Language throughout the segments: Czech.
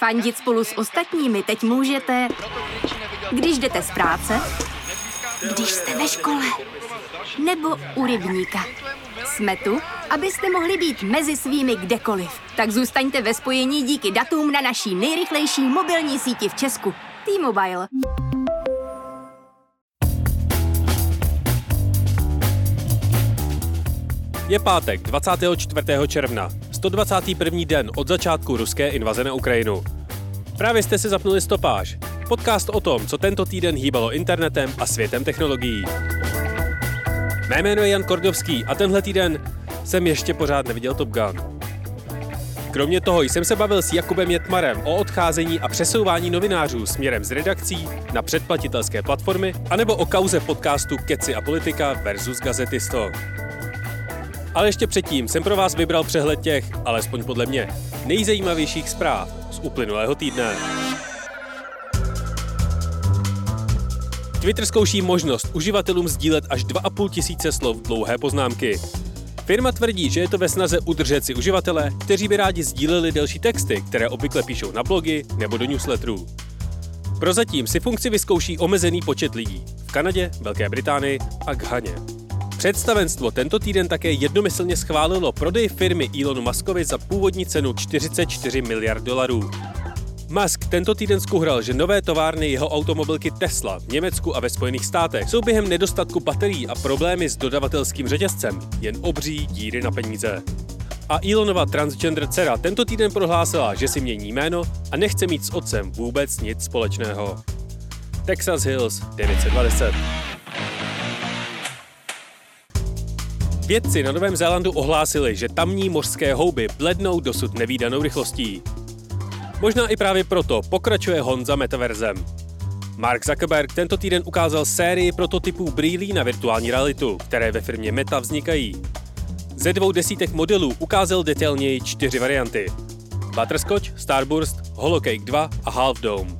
Fandit spolu s ostatními teď můžete, když jdete z práce, když jste ve škole, nebo u rybníka. Jsme tu, abyste mohli být mezi svými kdekoliv. Tak zůstaňte ve spojení díky datům na naší nejrychlejší mobilní síti v Česku. T-Mobile. Je pátek 24. června, 121. den od začátku ruské invaze na Ukrajinu. Právě jste si zapnuli stopáž, podcast o tom, co tento týden hýbalo internetem a světem technologií. Mé jméno je Jan Kordovský a tenhle týden jsem ještě pořád neviděl Top Gun. Kromě toho jsem se bavil s Jakubem Jetmarem o odcházení a přesouvání novinářů směrem z redakcí na předplatitelské platformy, anebo o kauze podcastu Keci a politika versus Gazetisto. Ale ještě předtím jsem pro vás vybral přehled těch, alespoň podle mě, nejzajímavějších zpráv z uplynulého týdne. Twitter zkouší možnost uživatelům sdílet až 2,5 tisíce slov dlouhé poznámky. Firma tvrdí, že je to ve snaze udržet si uživatele, kteří by rádi sdíleli delší texty, které obvykle píšou na blogy nebo do newsletterů. Prozatím si funkci vyzkouší omezený počet lidí v Kanadě, Velké Británii a Ghaně. Představenstvo tento týden také jednomyslně schválilo prodej firmy Elonu Muskovi za původní cenu 44 miliard dolarů. Musk tento týden skuhral, že nové továrny jeho automobilky Tesla v Německu a ve Spojených státech jsou během nedostatku baterií a problémy s dodavatelským řetězcem jen obří díry na peníze. A Elonova transgender dcera tento týden prohlásila, že si mění jméno a nechce mít s otcem vůbec nic společného. Texas Hills 920 Vědci na Novém Zélandu ohlásili, že tamní mořské houby blednou dosud nevýdanou rychlostí. Možná i právě proto pokračuje Honza metaverzem. Mark Zuckerberg tento týden ukázal sérii prototypů brýlí na virtuální realitu, které ve firmě Meta vznikají. Ze dvou desítek modelů ukázal detailněji čtyři varianty. Butterscotch, Starburst, Holocake 2 a Half Dome.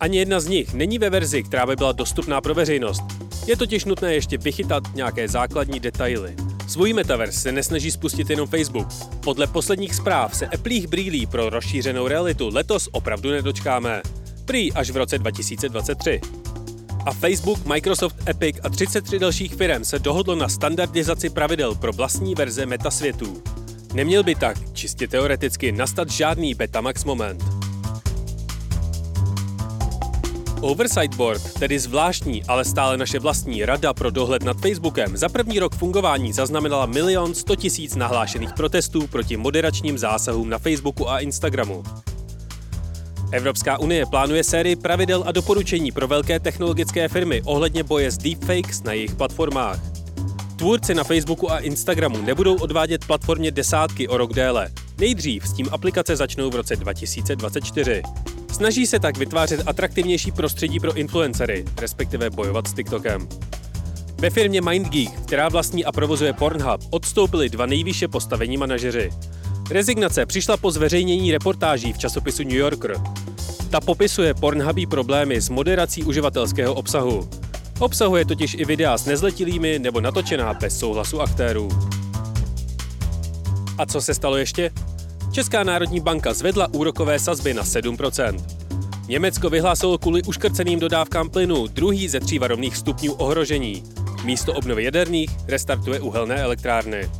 Ani jedna z nich není ve verzi, která by byla dostupná pro veřejnost. Je totiž nutné ještě vychytat nějaké základní detaily. Svůj metaverse se nesnaží spustit jenom Facebook. Podle posledních zpráv se Appleích brýlí pro rozšířenou realitu letos opravdu nedočkáme. Prý až v roce 2023. A Facebook, Microsoft, Epic a 33 dalších firm se dohodlo na standardizaci pravidel pro vlastní verze metasvětů. Neměl by tak, čistě teoreticky, nastat žádný Betamax moment. Oversight Board, tedy zvláštní, ale stále naše vlastní rada pro dohled nad Facebookem, za první rok fungování zaznamenala milion 100 tisíc nahlášených protestů proti moderačním zásahům na Facebooku a Instagramu. Evropská unie plánuje sérii pravidel a doporučení pro velké technologické firmy ohledně boje s deepfakes na jejich platformách. Tvůrci na Facebooku a Instagramu nebudou odvádět platformě desátky o rok déle. Nejdřív s tím aplikace začnou v roce 2024. Snaží se tak vytvářet atraktivnější prostředí pro influencery, respektive bojovat s TikTokem. Ve firmě MindGeek, která vlastní a provozuje Pornhub, odstoupili dva nejvýše postavení manažeři. Rezignace přišla po zveřejnění reportáží v časopisu New Yorker. Ta popisuje Pornhubí problémy s moderací uživatelského obsahu. Obsahuje totiž i videa s nezletilými nebo natočená bez souhlasu aktérů. A co se stalo ještě? Česká národní banka zvedla úrokové sazby na 7%. Německo vyhlásilo kvůli uškrceným dodávkám plynu druhý ze tří varovných stupňů ohrožení. Místo obnovy jaderných restartuje uhelné elektrárny.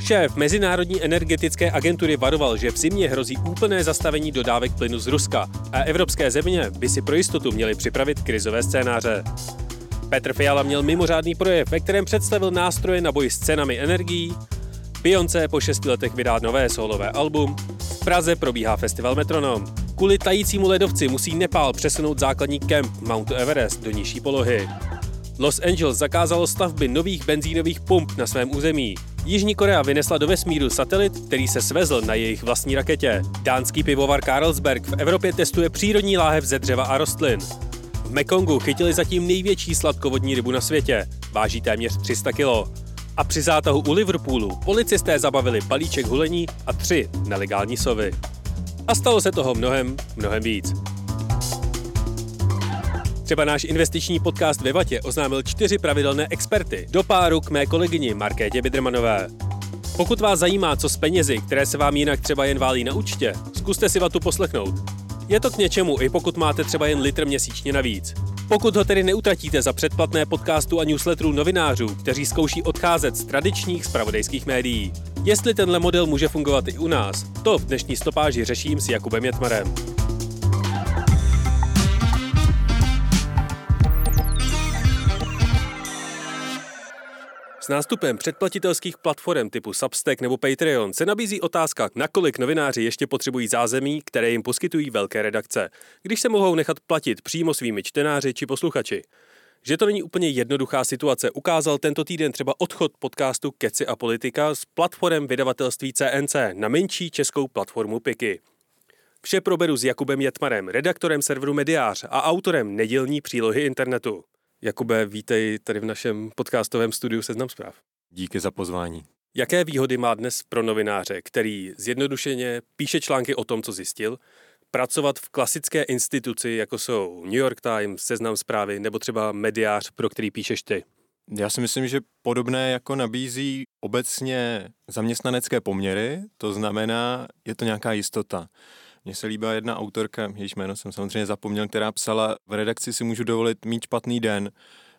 Šéf Mezinárodní energetické agentury varoval, že v zimě hrozí úplné zastavení dodávek plynu z Ruska a evropské země by si pro jistotu měly připravit krizové scénáře. Petr Fiala měl mimořádný projev, ve kterém představil nástroje na boj s cenami energií, Beyoncé po šesti letech vydá nové solové album, v Praze probíhá festival Metronom. Kvůli tajícímu ledovci musí Nepál přesunout základní kemp Mount Everest do nižší polohy. Los Angeles zakázalo stavby nových benzínových pump na svém území. Jižní Korea vynesla do vesmíru satelit, který se svezl na jejich vlastní raketě. Dánský pivovar Carlsberg v Evropě testuje přírodní láhev ze dřeva a rostlin. V Mekongu chytili zatím největší sladkovodní rybu na světě. Váží téměř 300 kg. A při zátahu u Liverpoolu policisté zabavili balíček hulení a tři nelegální sovy. A stalo se toho mnohem, mnohem víc. Třeba náš investiční podcast ve Vatě oznámil čtyři pravidelné experty do páru k mé kolegyni Markétě Bidrmanové. Pokud vás zajímá, co s penězi, které se vám jinak třeba jen válí na účtě, zkuste si Vatu poslechnout. Je to k něčemu, i pokud máte třeba jen litr měsíčně navíc. Pokud ho tedy neutratíte za předplatné podcastu a newsletterů novinářů, kteří zkouší odcházet z tradičních spravodajských médií. Jestli tenhle model může fungovat i u nás, to v dnešní stopáži řeším s Jakubem Jetmarem. S nástupem předplatitelských platform typu Substack nebo Patreon se nabízí otázka, nakolik novináři ještě potřebují zázemí, které jim poskytují velké redakce, když se mohou nechat platit přímo svými čtenáři či posluchači. Že to není úplně jednoduchá situace, ukázal tento týden třeba odchod podcastu Keci a politika s platformem vydavatelství CNC na menší českou platformu Piky. Vše proberu s Jakubem Jetmarem, redaktorem serveru Mediář a autorem nedělní přílohy internetu. Jakube, vítej tady v našem podcastovém studiu Seznam zpráv. Díky za pozvání. Jaké výhody má dnes pro novináře, který zjednodušeně píše články o tom, co zjistil, pracovat v klasické instituci, jako jsou New York Times, Seznam zprávy nebo třeba mediář, pro který píšeš ty? Já si myslím, že podobné jako nabízí obecně zaměstnanecké poměry, to znamená, je to nějaká jistota. Mně se líbila jedna autorka, jejíž jméno jsem samozřejmě zapomněl, která psala, v redakci si můžu dovolit mít špatný den,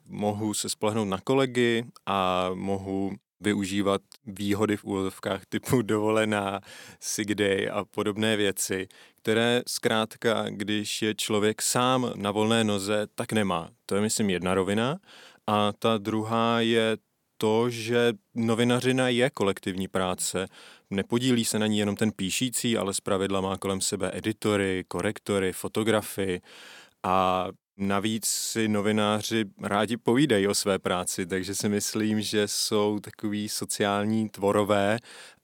mohu se spolehnout na kolegy a mohu využívat výhody v úvozovkách typu dovolená, sick day a podobné věci, které zkrátka, když je člověk sám na volné noze, tak nemá. To je, myslím, jedna rovina. A ta druhá je to, že novinařina je kolektivní práce. Nepodílí se na ní jenom ten píšící, ale zpravidla má kolem sebe editory, korektory, fotografy a Navíc si novináři rádi povídají o své práci, takže si myslím, že jsou takový sociální tvorové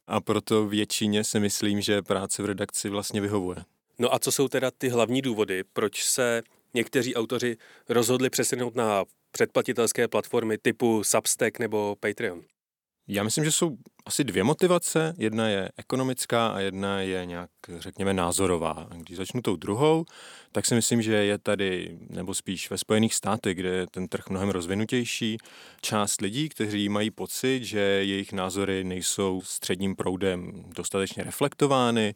a proto většině si myslím, že práce v redakci vlastně vyhovuje. No a co jsou teda ty hlavní důvody, proč se někteří autoři rozhodli přesunout na předplatitelské platformy typu Substack nebo Patreon? Já myslím, že jsou asi dvě motivace. Jedna je ekonomická a jedna je nějak, řekněme, názorová. Když začnu tou druhou, tak si myslím, že je tady, nebo spíš ve Spojených státech, kde je ten trh mnohem rozvinutější, část lidí, kteří mají pocit, že jejich názory nejsou středním proudem dostatečně reflektovány,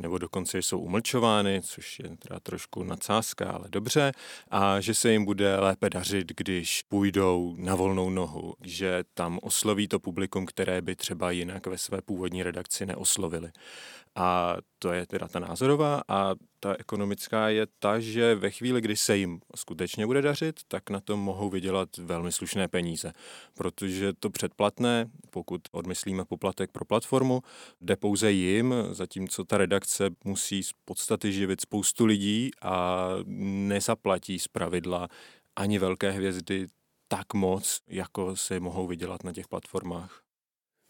nebo dokonce jsou umlčovány, což je teda trošku nadsázka, ale dobře, a že se jim bude lépe dařit, když půjdou na volnou nohu, že tam osloví to publikum, které by třeba jinak ve své původní redakci neoslovili. A to je teda ta názorová a ta ekonomická je ta, že ve chvíli, kdy se jim skutečně bude dařit, tak na tom mohou vydělat velmi slušné peníze. Protože to předplatné, pokud odmyslíme poplatek pro platformu, jde pouze jim, zatímco ta redakce musí z podstaty živit spoustu lidí a nezaplatí z pravidla ani velké hvězdy tak moc, jako se mohou vydělat na těch platformách.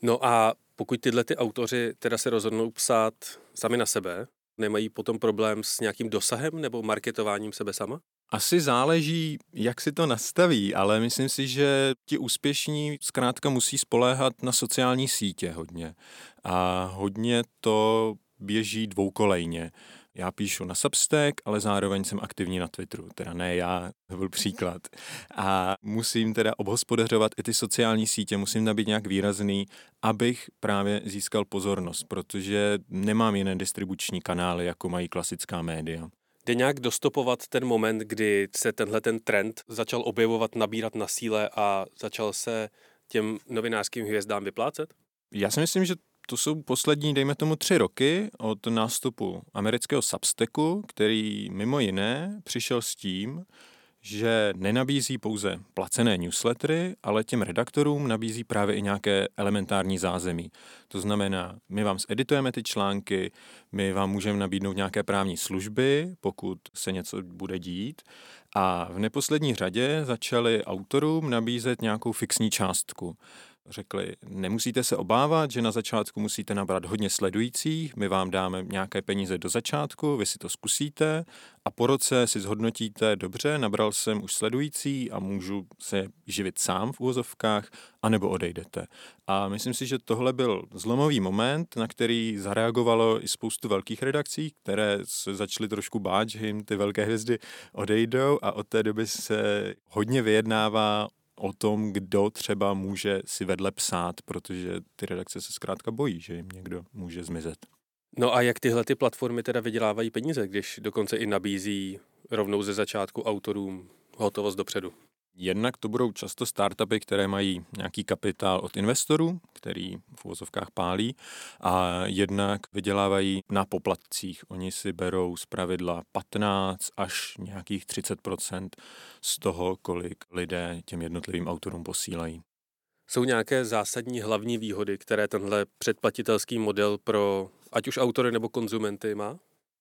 No a pokud tyhle ty autoři teda se rozhodnou psát sami na sebe, nemají potom problém s nějakým dosahem nebo marketováním sebe sama? Asi záleží, jak si to nastaví, ale myslím si, že ti úspěšní zkrátka musí spoléhat na sociální sítě hodně. A hodně to běží dvoukolejně. Já píšu na Substack, ale zároveň jsem aktivní na Twitteru, teda ne já, to byl příklad. A musím teda obhospodařovat i ty sociální sítě, musím tam být nějak výrazný, abych právě získal pozornost, protože nemám jiné distribuční kanály, jako mají klasická média. Jde nějak dostopovat ten moment, kdy se tenhle ten trend začal objevovat, nabírat na síle a začal se těm novinářským hvězdám vyplácet? Já si myslím, že to jsou poslední, dejme tomu, tři roky od nástupu amerického Substacku, který mimo jiné přišel s tím, že nenabízí pouze placené newslettery, ale těm redaktorům nabízí právě i nějaké elementární zázemí. To znamená, my vám zeditujeme ty články, my vám můžeme nabídnout nějaké právní služby, pokud se něco bude dít. A v neposlední řadě začali autorům nabízet nějakou fixní částku řekli, nemusíte se obávat, že na začátku musíte nabrat hodně sledujících, my vám dáme nějaké peníze do začátku, vy si to zkusíte a po roce si zhodnotíte, dobře, nabral jsem už sledující a můžu se živit sám v úvozovkách, anebo odejdete. A myslím si, že tohle byl zlomový moment, na který zareagovalo i spoustu velkých redakcí, které se začaly trošku bát, že jim ty velké hvězdy odejdou a od té doby se hodně vyjednává o tom, kdo třeba může si vedle psát, protože ty redakce se zkrátka bojí, že jim někdo může zmizet. No a jak tyhle ty platformy teda vydělávají peníze, když dokonce i nabízí rovnou ze začátku autorům hotovost dopředu? Jednak to budou často startupy, které mají nějaký kapitál od investorů, který v uvozovkách pálí, a jednak vydělávají na poplatcích. Oni si berou z pravidla 15 až nějakých 30% z toho, kolik lidé těm jednotlivým autorům posílají. Jsou nějaké zásadní hlavní výhody, které tenhle předplatitelský model pro ať už autory nebo konzumenty má?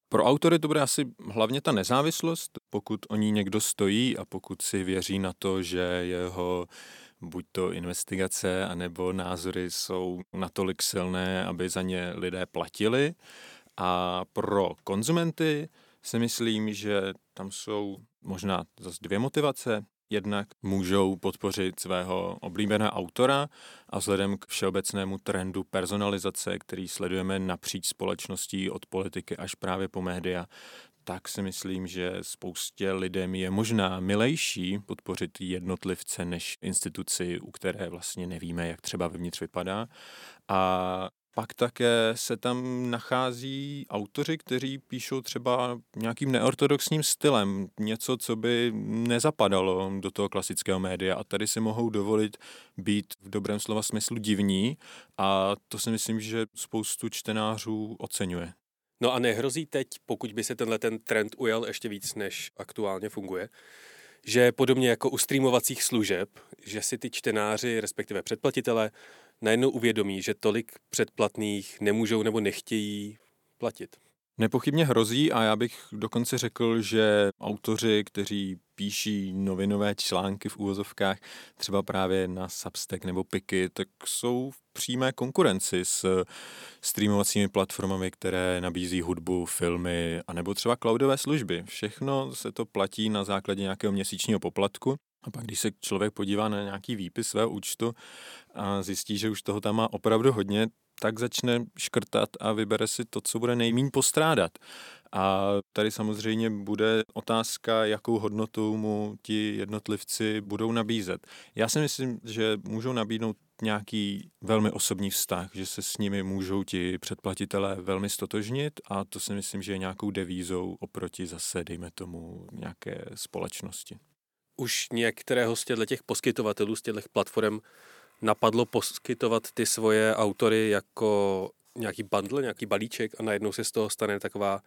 Pro autory to bude asi hlavně ta nezávislost, pokud o ní někdo stojí a pokud si věří na to, že jeho buď to investigace, anebo názory jsou natolik silné, aby za ně lidé platili. A pro konzumenty si myslím, že tam jsou možná zase dvě motivace. Jednak můžou podpořit svého oblíbeného autora a vzhledem k všeobecnému trendu personalizace, který sledujeme napříč společností od politiky až právě po média, tak si myslím, že spoustě lidem je možná milejší podpořit jednotlivce než instituci, u které vlastně nevíme, jak třeba vevnitř vypadá. A pak také se tam nachází autoři, kteří píšou třeba nějakým neortodoxním stylem, něco, co by nezapadalo do toho klasického média a tady si mohou dovolit být v dobrém slova smyslu divní a to si myslím, že spoustu čtenářů oceňuje. No a nehrozí teď, pokud by se tenhle ten trend ujal ještě víc, než aktuálně funguje, že podobně jako u streamovacích služeb, že si ty čtenáři, respektive předplatitele, najednou uvědomí, že tolik předplatných nemůžou nebo nechtějí platit. Nepochybně hrozí a já bych dokonce řekl, že autoři, kteří píší novinové články v úvozovkách, třeba právě na Substack nebo Piky, tak jsou v přímé konkurenci s streamovacími platformami, které nabízí hudbu, filmy a nebo třeba cloudové služby. Všechno se to platí na základě nějakého měsíčního poplatku. A pak, když se člověk podívá na nějaký výpis svého účtu a zjistí, že už toho tam má opravdu hodně, tak začne škrtat a vybere si to, co bude nejmín postrádat. A tady samozřejmě bude otázka, jakou hodnotu mu ti jednotlivci budou nabízet. Já si myslím, že můžou nabídnout nějaký velmi osobní vztah, že se s nimi můžou ti předplatitelé velmi stotožnit a to si myslím, že je nějakou devízou oproti zase, dejme tomu, nějaké společnosti. Už některého z těch poskytovatelů, z těch platform napadlo poskytovat ty svoje autory jako nějaký bundle, nějaký balíček a najednou se z toho stane taková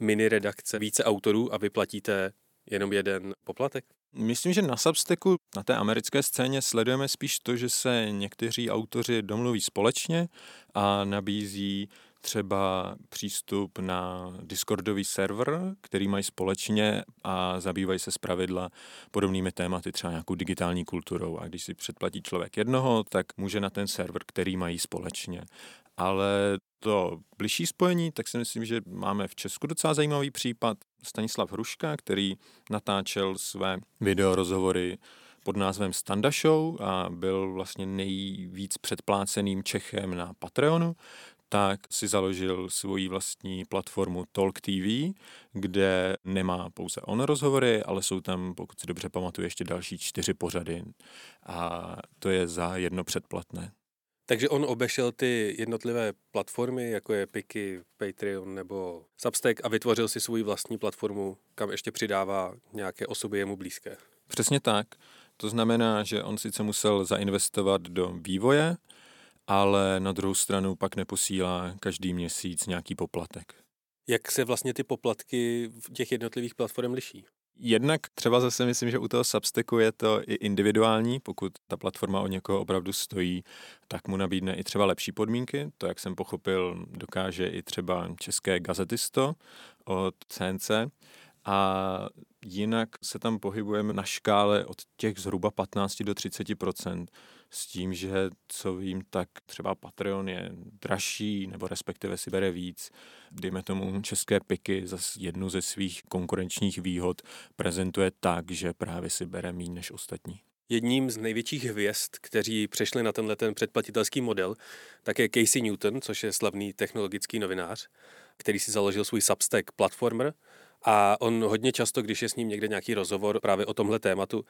mini redakce více autorů a vyplatíte jenom jeden poplatek? Myslím, že na Substacku, na té americké scéně sledujeme spíš to, že se někteří autoři domluví společně a nabízí třeba přístup na Discordový server, který mají společně a zabývají se zpravidla podobnými tématy, třeba nějakou digitální kulturou. A když si předplatí člověk jednoho, tak může na ten server, který mají společně. Ale to bližší spojení, tak si myslím, že máme v Česku docela zajímavý případ. Stanislav Hruška, který natáčel své videorozhovory pod názvem Standa Show a byl vlastně nejvíc předpláceným Čechem na Patreonu, tak si založil svoji vlastní platformu Talk TV, kde nemá pouze on rozhovory, ale jsou tam, pokud si dobře pamatuju, ještě další čtyři pořady a to je za jedno předplatné. Takže on obešel ty jednotlivé platformy, jako je Piky, Patreon nebo Substack a vytvořil si svou vlastní platformu, kam ještě přidává nějaké osoby jemu blízké. Přesně tak. To znamená, že on sice musel zainvestovat do vývoje, ale na druhou stranu pak neposílá každý měsíc nějaký poplatek. Jak se vlastně ty poplatky v těch jednotlivých platform liší? Jednak třeba zase myslím, že u toho Substacku je to i individuální, pokud ta platforma o někoho opravdu stojí, tak mu nabídne i třeba lepší podmínky. To, jak jsem pochopil, dokáže i třeba české gazetisto od CNC. A jinak se tam pohybujeme na škále od těch zhruba 15 do 30% s tím, že co vím, tak třeba Patreon je dražší, nebo respektive si bere víc. Dejme tomu české piky za jednu ze svých konkurenčních výhod prezentuje tak, že právě si bere méně než ostatní. Jedním z největších hvězd, kteří přešli na tenhle ten předplatitelský model, tak je Casey Newton, což je slavný technologický novinář, který si založil svůj Substack Platformer A on hodně často, když je s ním někde nějaký rozhovor právě o tomhle tématu,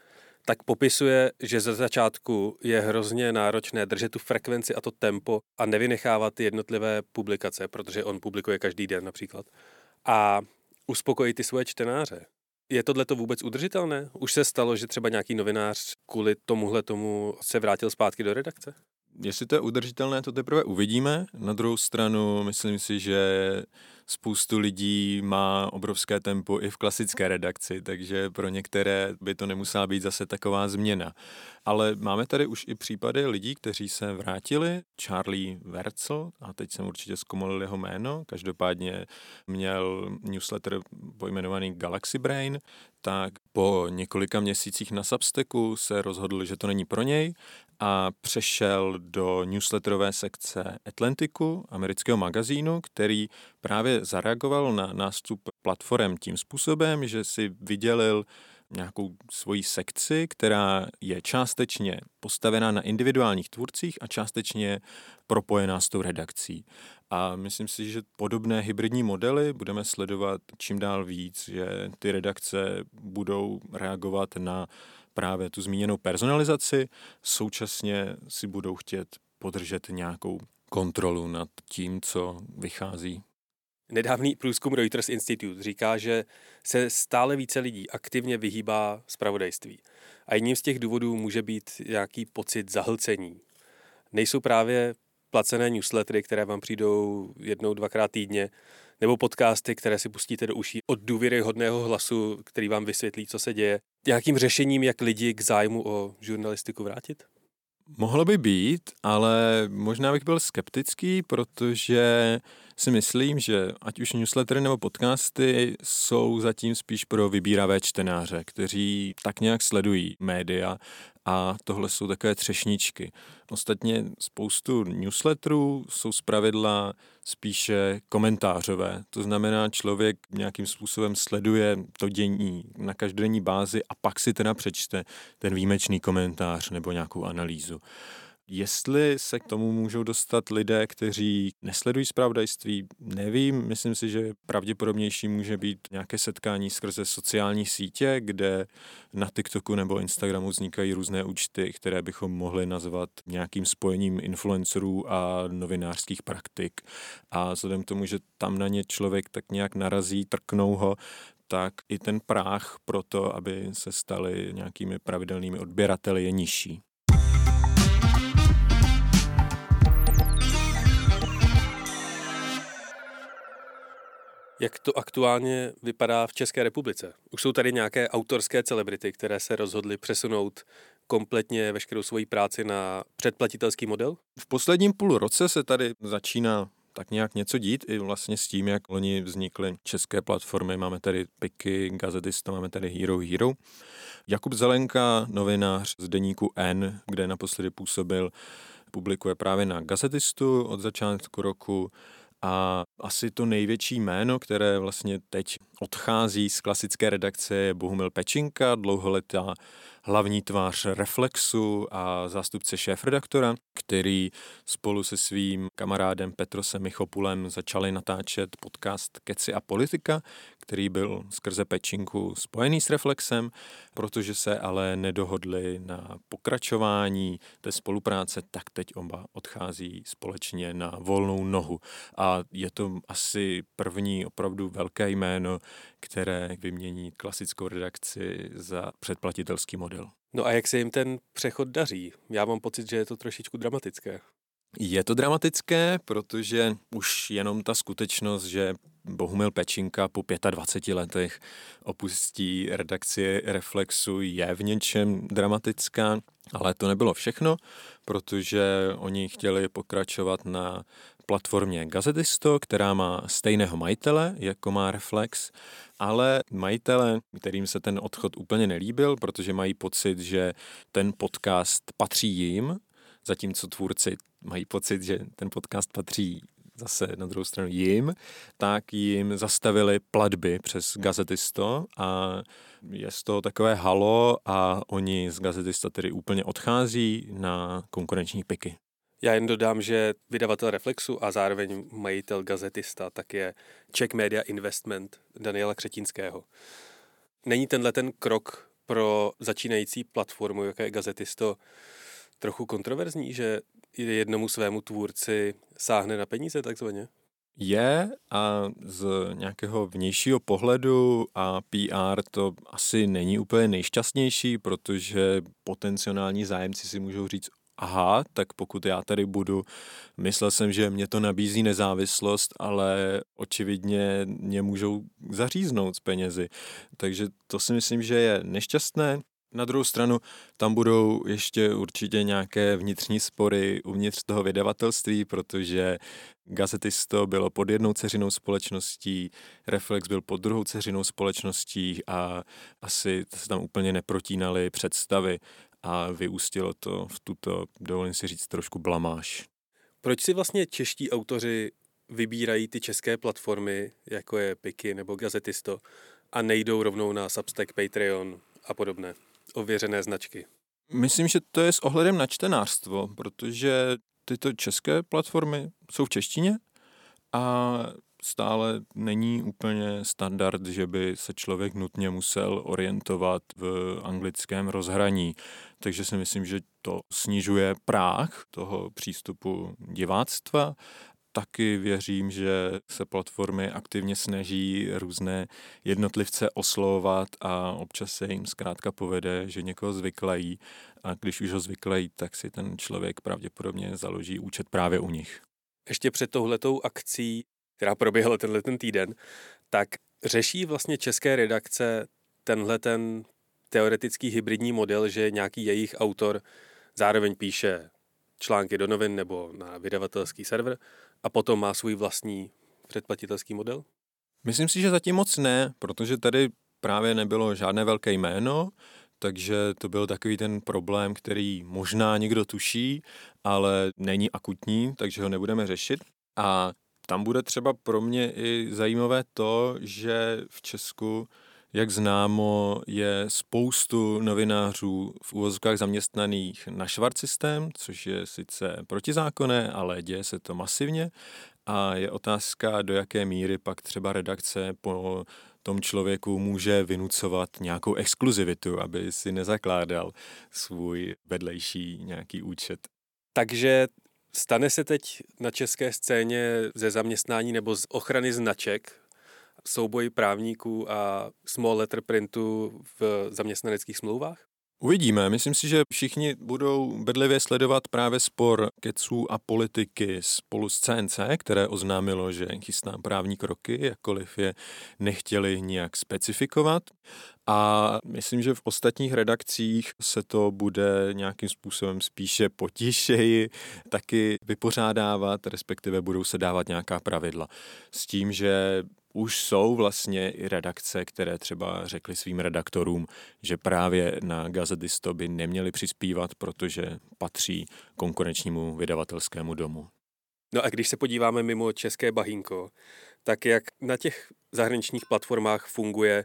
tak popisuje, že ze začátku je hrozně náročné držet tu frekvenci a to tempo a nevynechávat jednotlivé publikace, protože on publikuje každý den například. A uspokojit ty svoje čtenáře. Je tohle to vůbec udržitelné? Už se stalo, že třeba nějaký novinář kvůli tomuhle tomu se vrátil zpátky do redakce? Jestli to je udržitelné, to teprve uvidíme. Na druhou stranu, myslím si, že spoustu lidí má obrovské tempo i v klasické redakci, takže pro některé by to nemusela být zase taková změna. Ale máme tady už i případy lidí, kteří se vrátili. Charlie Wertzel, a teď jsem určitě zkomolil jeho jméno, každopádně měl newsletter pojmenovaný Galaxy Brain, tak po několika měsících na Substacku se rozhodl, že to není pro něj a přešel do newsletterové sekce Atlantiku, amerického magazínu, který právě zareagoval na nástup platform tím způsobem, že si vydělil nějakou svoji sekci, která je částečně postavená na individuálních tvůrcích a částečně propojená s tou redakcí. A myslím si, že podobné hybridní modely budeme sledovat čím dál víc, že ty redakce budou reagovat na právě tu zmíněnou personalizaci, současně si budou chtět podržet nějakou kontrolu nad tím, co vychází Nedávný průzkum Reuters Institute říká, že se stále více lidí aktivně vyhýbá zpravodajství. A jedním z těch důvodů může být nějaký pocit zahlcení. Nejsou právě placené newslettery, které vám přijdou jednou, dvakrát týdně, nebo podcasty, které si pustíte do uší od důvěryhodného hlasu, který vám vysvětlí, co se děje. Nějakým řešením, jak lidi k zájmu o žurnalistiku vrátit? Mohlo by být, ale možná bych byl skeptický, protože si myslím, že ať už newslettery nebo podcasty jsou zatím spíš pro vybíravé čtenáře, kteří tak nějak sledují média a tohle jsou takové třešničky. Ostatně spoustu newsletterů jsou zpravidla spíše komentářové. To znamená, člověk nějakým způsobem sleduje to dění na každodenní bázi a pak si teda přečte ten výjimečný komentář nebo nějakou analýzu. Jestli se k tomu můžou dostat lidé, kteří nesledují zpravodajství, nevím. Myslím si, že pravděpodobnější může být nějaké setkání skrze sociální sítě, kde na TikToku nebo Instagramu vznikají různé účty, které bychom mohli nazvat nějakým spojením influencerů a novinářských praktik. A vzhledem k tomu, že tam na ně člověk tak nějak narazí, trknou ho, tak i ten práh pro to, aby se stali nějakými pravidelnými odběrateli, je nižší. Jak to aktuálně vypadá v České republice? Už jsou tady nějaké autorské celebrity, které se rozhodly přesunout kompletně veškerou svoji práci na předplatitelský model? V posledním půl roce se tady začíná tak nějak něco dít i vlastně s tím, jak loni vznikly české platformy. Máme tady Piky, Gazetista, máme tady Hero Hero. Jakub Zelenka, novinář z deníku N, kde naposledy působil, publikuje právě na Gazetistu od začátku roku. A asi to největší jméno, které vlastně teď odchází z klasické redakce, je Bohumil Pečinka, dlouholetá hlavní tvář Reflexu a zástupce šéf-redaktora, který spolu se svým kamarádem Petrosem Michopulem začali natáčet podcast Keci a politika, který byl skrze Pečinku spojený s Reflexem, protože se ale nedohodli na pokračování té spolupráce, tak teď oba odchází společně na volnou nohu. A je to asi první opravdu velké jméno, které vymění klasickou redakci za předplatitelský model. No a jak se jim ten přechod daří? Já mám pocit, že je to trošičku dramatické. Je to dramatické, protože už jenom ta skutečnost, že Bohumil Pečinka po 25 letech opustí redakci Reflexu je v něčem dramatická, ale to nebylo všechno, protože oni chtěli pokračovat na platformě Gazetisto, která má stejného majitele, jako má Reflex, ale majitele, kterým se ten odchod úplně nelíbil, protože mají pocit, že ten podcast patří jim, zatímco tvůrci mají pocit, že ten podcast patří zase na druhou stranu jim, tak jim zastavili platby přes Gazetisto a je z toho takové halo a oni z Gazetisto tedy úplně odchází na konkurenční piky. Já jen dodám, že vydavatel Reflexu a zároveň majitel gazetista tak je Czech Media Investment Daniela Křetínského. Není tenhle ten krok pro začínající platformu, jaké je gazetisto, trochu kontroverzní, že jednomu svému tvůrci sáhne na peníze takzvaně? Je a z nějakého vnějšího pohledu a PR to asi není úplně nejšťastnější, protože potenciální zájemci si můžou říct, aha, tak pokud já tady budu, myslel jsem, že mě to nabízí nezávislost, ale očividně mě můžou zaříznout z penězi. Takže to si myslím, že je nešťastné. Na druhou stranu tam budou ještě určitě nějaké vnitřní spory uvnitř toho vydavatelství, protože Gazetisto bylo pod jednou ceřinou společností, Reflex byl pod druhou ceřinou společností a asi se tam úplně neprotínaly představy a vyústilo to v tuto, dovolím si říct, trošku blamáž. Proč si vlastně čeští autoři vybírají ty české platformy, jako je Piky nebo Gazetisto, a nejdou rovnou na Substack, Patreon a podobné ověřené značky? Myslím, že to je s ohledem na čtenářstvo, protože tyto české platformy jsou v češtině a stále není úplně standard, že by se člověk nutně musel orientovat v anglickém rozhraní. Takže si myslím, že to snižuje práh toho přístupu diváctva taky věřím, že se platformy aktivně snaží různé jednotlivce oslovovat a občas se jim zkrátka povede, že někoho zvyklají a když už ho zvyklají, tak si ten člověk pravděpodobně založí účet právě u nich. Ještě před touhletou akcí, která proběhla tenhle ten týden, tak řeší vlastně české redakce tenhle ten teoretický hybridní model, že nějaký jejich autor zároveň píše články do novin nebo na vydavatelský server a potom má svůj vlastní předplatitelský model? Myslím si, že zatím moc ne, protože tady právě nebylo žádné velké jméno, takže to byl takový ten problém, který možná někdo tuší, ale není akutní, takže ho nebudeme řešit. A tam bude třeba pro mě i zajímavé to, že v Česku jak známo, je spoustu novinářů v úvozovkách zaměstnaných na švart systém, což je sice protizákonné, ale děje se to masivně. A je otázka, do jaké míry pak třeba redakce po tom člověku může vynucovat nějakou exkluzivitu, aby si nezakládal svůj vedlejší nějaký účet. Takže stane se teď na české scéně ze zaměstnání nebo z ochrany značek souboj právníků a small letter printu v zaměstnaneckých smlouvách? Uvidíme. Myslím si, že všichni budou bedlivě sledovat právě spor keců a politiky spolu s CNC, které oznámilo, že chystá právní kroky, jakkoliv je nechtěli nijak specifikovat. A myslím, že v ostatních redakcích se to bude nějakým způsobem spíše potišeji taky vypořádávat, respektive budou se dávat nějaká pravidla. S tím, že už jsou vlastně i redakce, které třeba řekly svým redaktorům, že právě na Gazetisto by neměli přispívat, protože patří konkurenčnímu vydavatelskému domu. No a když se podíváme mimo české bahínko, tak jak na těch zahraničních platformách funguje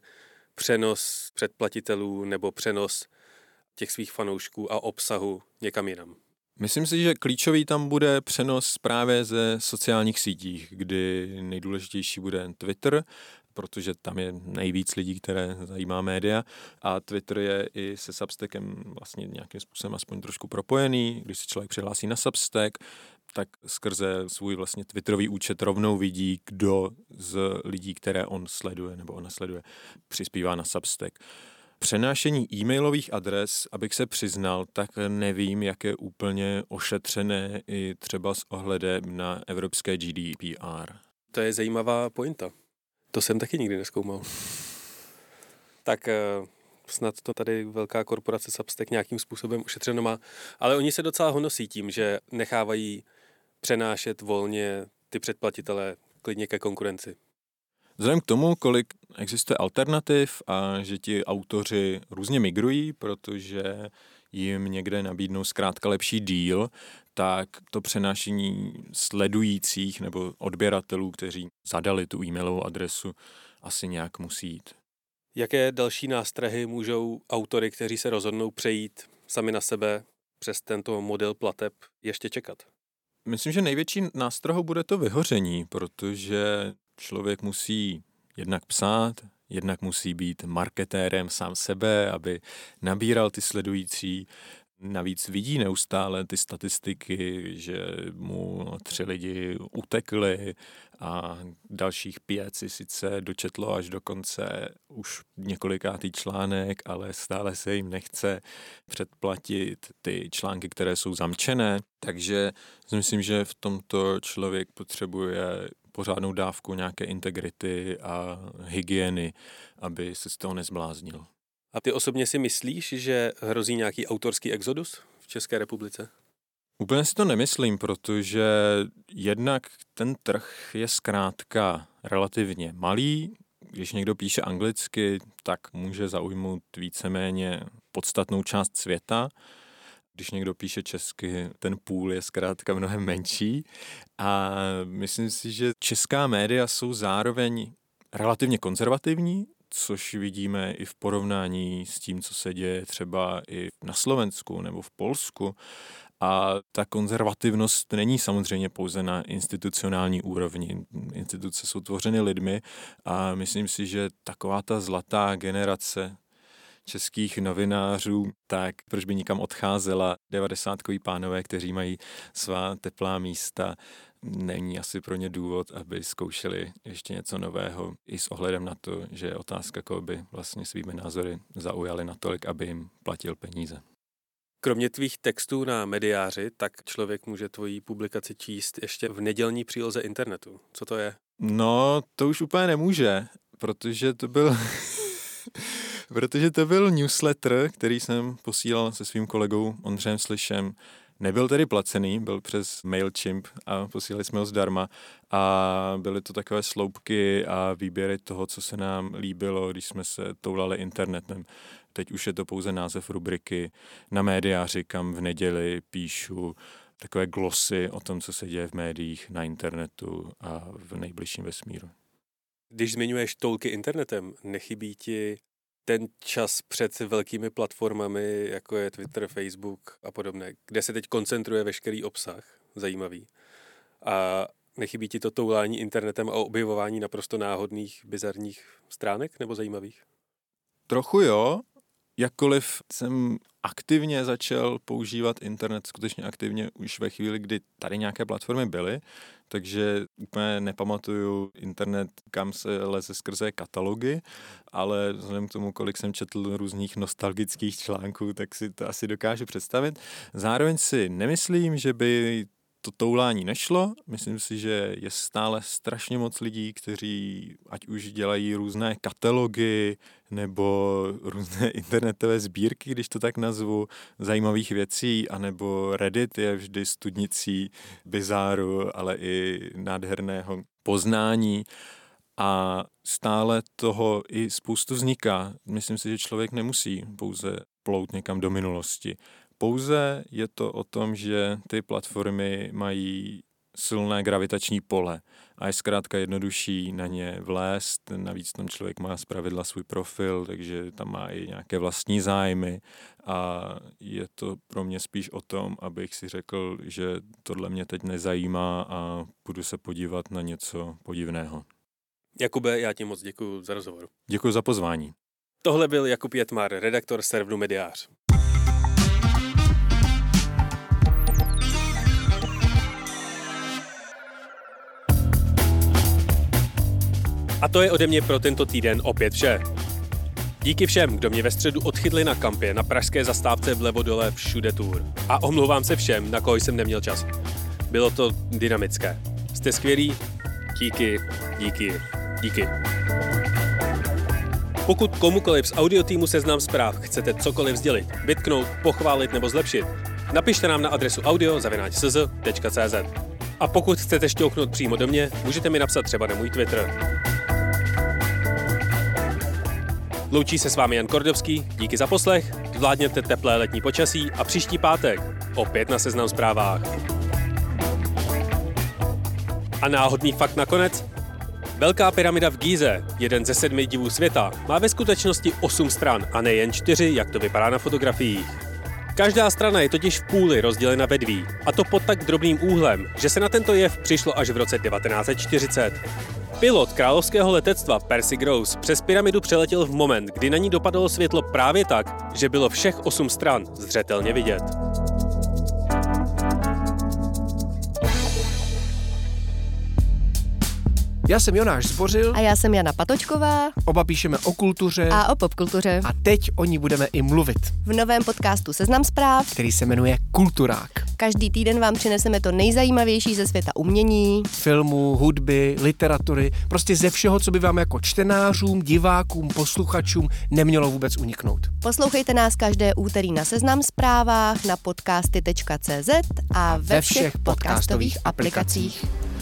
přenos předplatitelů nebo přenos těch svých fanoušků a obsahu někam jinam? Myslím si, že klíčový tam bude přenos právě ze sociálních sítích, kdy nejdůležitější bude Twitter, protože tam je nejvíc lidí, které zajímá média a Twitter je i se Substackem vlastně nějakým způsobem aspoň trošku propojený. Když se člověk přihlásí na Substack, tak skrze svůj vlastně Twitterový účet rovnou vidí, kdo z lidí, které on sleduje nebo ona sleduje, přispívá na Substack. Přenášení e-mailových adres, abych se přiznal, tak nevím, jak je úplně ošetřené i třeba s ohledem na evropské GDPR. To je zajímavá pointa. To jsem taky nikdy neskoumal. tak eh, snad to tady velká korporace Substack nějakým způsobem ušetřeno má, ale oni se docela honosí tím, že nechávají přenášet volně ty předplatitele klidně ke konkurenci. Vzhledem k tomu, kolik existuje alternativ a že ti autoři různě migrují, protože jim někde nabídnou zkrátka lepší díl, tak to přenášení sledujících nebo odběratelů, kteří zadali tu e-mailovou adresu, asi nějak musí jít. Jaké další nástrahy můžou autory, kteří se rozhodnou přejít sami na sebe přes tento model plateb, ještě čekat? Myslím, že největší nástrahou bude to vyhoření, protože člověk musí jednak psát, jednak musí být marketérem sám sebe, aby nabíral ty sledující. Navíc vidí neustále ty statistiky, že mu tři lidi utekli a dalších pět si sice dočetlo až do konce už několikátý článek, ale stále se jim nechce předplatit ty články, které jsou zamčené. Takže myslím, že v tomto člověk potřebuje pořádnou dávku nějaké integrity a hygieny, aby se z toho nezbláznil. A ty osobně si myslíš, že hrozí nějaký autorský exodus v České republice? Úplně si to nemyslím, protože jednak ten trh je zkrátka relativně malý. Když někdo píše anglicky, tak může zaujmout víceméně podstatnou část světa. Když někdo píše česky, ten půl je zkrátka mnohem menší. A myslím si, že česká média jsou zároveň relativně konzervativní, což vidíme i v porovnání s tím, co se děje třeba i na Slovensku nebo v Polsku. A ta konzervativnost není samozřejmě pouze na institucionální úrovni. Instituce jsou tvořeny lidmi a myslím si, že taková ta zlatá generace českých novinářů, tak proč by nikam odcházela devadesátkoví pánové, kteří mají svá teplá místa, není asi pro ně důvod, aby zkoušeli ještě něco nového i s ohledem na to, že je otázka, koho by vlastně svými názory zaujali natolik, aby jim platil peníze. Kromě tvých textů na mediáři, tak člověk může tvoji publikaci číst ještě v nedělní příloze internetu. Co to je? No, to už úplně nemůže, protože to byl... protože to byl newsletter, který jsem posílal se svým kolegou Ondřejem Slyšem Nebyl tedy placený, byl přes MailChimp a posílali jsme ho zdarma a byly to takové sloupky a výběry toho, co se nám líbilo, když jsme se toulali internetem. Teď už je to pouze název rubriky na médiáři, kam v neděli píšu takové glosy o tom, co se děje v médiích, na internetu a v nejbližším vesmíru. Když zmiňuješ toulky internetem, nechybí ti ten čas před velkými platformami, jako je Twitter, Facebook a podobné, kde se teď koncentruje veškerý obsah zajímavý. A nechybí ti to toulání internetem a objevování naprosto náhodných, bizarních stránek nebo zajímavých? Trochu jo, jakkoliv jsem aktivně začal používat internet skutečně aktivně už ve chvíli, kdy tady nějaké platformy byly, takže úplně nepamatuju internet, kam se leze skrze katalogy, ale vzhledem k tomu, kolik jsem četl různých nostalgických článků, tak si to asi dokážu představit. Zároveň si nemyslím, že by to toulání nešlo. Myslím si, že je stále strašně moc lidí, kteří ať už dělají různé katalogy nebo různé internetové sbírky, když to tak nazvu, zajímavých věcí, anebo Reddit je vždy studnicí bizáru, ale i nádherného poznání a stále toho i spoustu vzniká. Myslím si, že člověk nemusí pouze plout někam do minulosti. Pouze je to o tom, že ty platformy mají silné gravitační pole a je zkrátka jednodušší na ně vlézt. Navíc tam člověk má zpravidla svůj profil, takže tam má i nějaké vlastní zájmy a je to pro mě spíš o tom, abych si řekl, že tohle mě teď nezajímá a budu se podívat na něco podivného. Jakube, já ti moc děkuji za rozhovor. Děkuji za pozvání. Tohle byl Jakub Jetmar, redaktor serveru Mediář. A to je ode mě pro tento týden opět vše. Díky všem, kdo mě ve středu odchytli na kampě na pražské zastávce vlevo dole všude tour. A omlouvám se všem, na koho jsem neměl čas. Bylo to dynamické. Jste skvělí? Díky, díky, díky. Pokud komukoliv z audio týmu Seznam zpráv chcete cokoliv sdělit, vytknout, pochválit nebo zlepšit, napište nám na adresu audio.cz. A pokud chcete šťouchnout přímo do mě, můžete mi napsat třeba na můj Twitter. Loučí se s vámi Jan Kordovský, díky za poslech, zvládněte teplé letní počasí a příští pátek opět na Seznam zprávách. A náhodný fakt nakonec? Velká pyramida v Gíze, jeden ze sedmi divů světa, má ve skutečnosti osm stran a nejen čtyři, jak to vypadá na fotografiích. Každá strana je totiž v půli rozdělena ve dví, a to pod tak drobným úhlem, že se na tento jev přišlo až v roce 1940. Pilot královského letectva Percy Gross přes pyramidu přeletěl v moment, kdy na ní dopadlo světlo právě tak, že bylo všech osm stran zřetelně vidět. Já jsem Jonáš Zbořil. A já jsem Jana Patočková. Oba píšeme o kultuře. A o popkultuře. A teď o ní budeme i mluvit. V novém podcastu Seznam zpráv, který se jmenuje Kulturák. Každý týden vám přineseme to nejzajímavější ze světa umění, filmu, hudby, literatury, prostě ze všeho, co by vám jako čtenářům, divákům, posluchačům nemělo vůbec uniknout. Poslouchejte nás každé úterý na Seznam zprávách, na podcasty.cz a ve, ve všech, všech podcastových aplikacích. aplikacích.